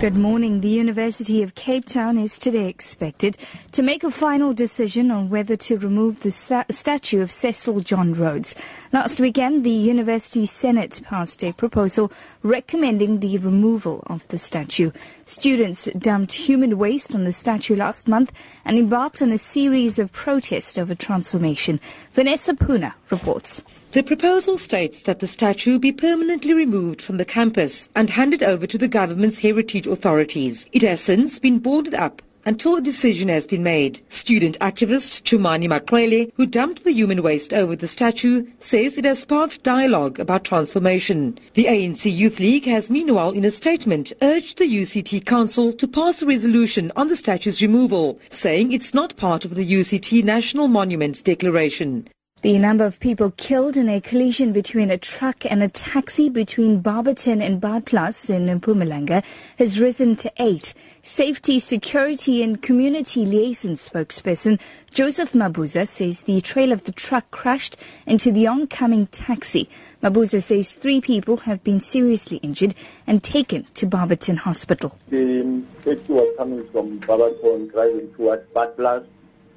Good morning. The University of Cape Town is today expected to make a final decision on whether to remove the sta- statue of Cecil John Rhodes. Last weekend, the University Senate passed a proposal recommending the removal of the statue. Students dumped human waste on the statue last month and embarked on a series of protests over transformation. Vanessa Puna reports. The proposal states that the statue be permanently removed from the campus and handed over to the government's heritage authorities. It has since been boarded up until a decision has been made. Student activist Chumani Maxwele, who dumped the human waste over the statue, says it has sparked dialogue about transformation. The ANC Youth League has meanwhile in a statement urged the UCT Council to pass a resolution on the statue's removal, saying it's not part of the UCT National Monument Declaration. The number of people killed in a collision between a truck and a taxi between Barberton and Badplaas in Mpumalanga has risen to eight. Safety, Security and Community Liaison spokesperson Joseph Mabuza says the trail of the truck crashed into the oncoming taxi. Mabuza says three people have been seriously injured and taken to Barberton Hospital. The taxi was coming from Barberton driving towards Badplaas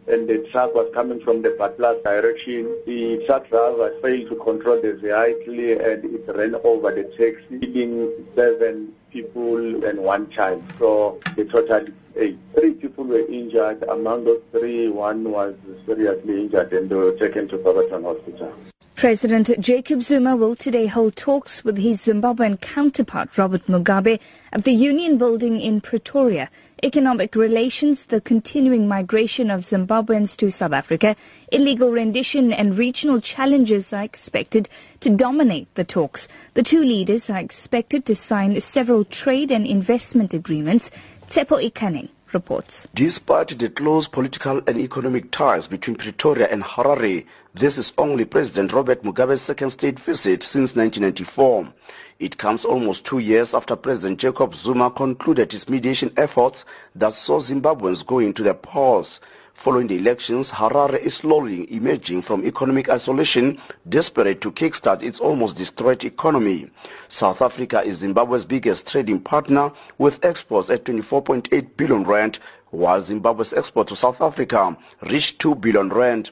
and the truck was coming from the Badplaas direction. The truck driver failed to control the vehicle and it ran over the taxi, killing seven people and one child. So the total eight. Three people were injured. Among those three, one was seriously injured and they were taken to Barberton Hospital. President Jacob Zuma will today hold talks with his Zimbabwean counterpart Robert Mugabe at the Union Building in Pretoria. Economic relations, the continuing migration of Zimbabweans to South Africa, illegal rendition and regional challenges are expected to dominate the talks. The two leaders are expected to sign several trade and investment agreements. Tsepo Ikanen reports. Despite the close political and economic ties between Pretoria and Harare, this is only President Robert Mugabe's second state visit since 1994. It comes almost two years after President Jacob Zuma concluded his mediation efforts that saw Zimbabweans going to the polls. Following the elections, Harare is slowly emerging from economic isolation, desperate to kickstart its almost destroyed economy. South Africa is Zimbabwe's biggest trading partner, with exports at 24.8 billion rand, while Zimbabwe's export to South Africa reached 2 billion rand.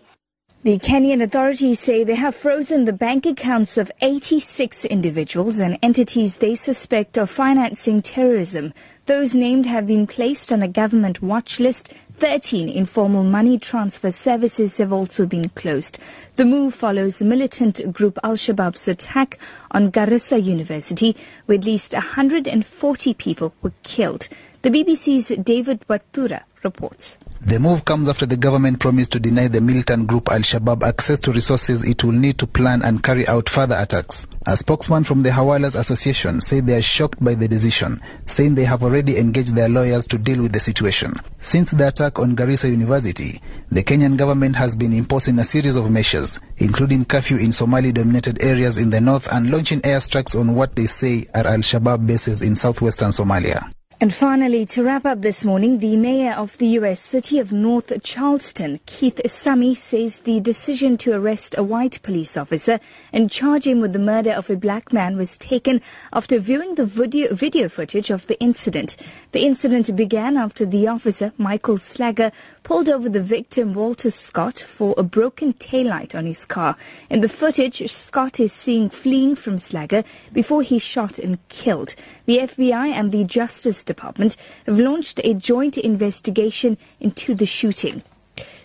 The Kenyan authorities say they have frozen the bank accounts of 86 individuals and entities they suspect of financing terrorism. Those named have been placed on a government watch list. 13 informal money transfer services have also been closed. The move follows militant group Al-Shabaab's attack on Garissa University, where at least 140 people were killed. The BBC's David Watura reports. The move comes after the government promised to deny the militant group Al Shabaab access to resources it will need to plan and carry out further attacks. A spokesman from the Hawalas Association said they are shocked by the decision, saying they have already engaged their lawyers to deal with the situation. Since the attack on Garissa University, the Kenyan government has been imposing a series of measures, including curfew in Somali dominated areas in the north and launching airstrikes on what they say are Al Shabaab bases in southwestern Somalia. And finally, to wrap up this morning, the mayor of the U.S. city of North Charleston, Keith Summey, says the decision to arrest a white police officer and charge him with the murder of a black man was taken after viewing the video, video footage of the incident. The incident began after the officer, Michael Slager, pulled over the victim, Walter Scott, for a broken taillight on his car. In the footage, Scott is seen fleeing from Slager before he shot and killed. The FBI and the Justice Department have launched a joint investigation into the shooting.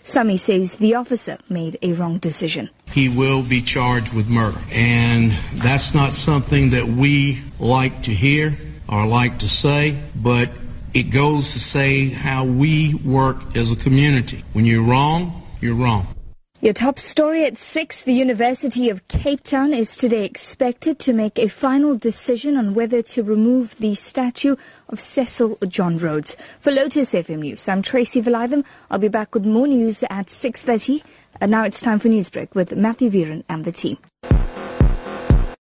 Summey says the officer made a wrong decision. He will be charged with murder. And that's not something that we like to hear or like to say, but it goes to say how we work as a community. When you're wrong, you're wrong. Your top story at 6. The University of Cape Town is today expected to make a final decision on whether to remove the statue of Cecil John Rhodes. For Lotus FM News, I'm Tracy Valaydham. I'll be back with more news at 6.30. And now it's time for Newsbreak with Matthew Viren and the team.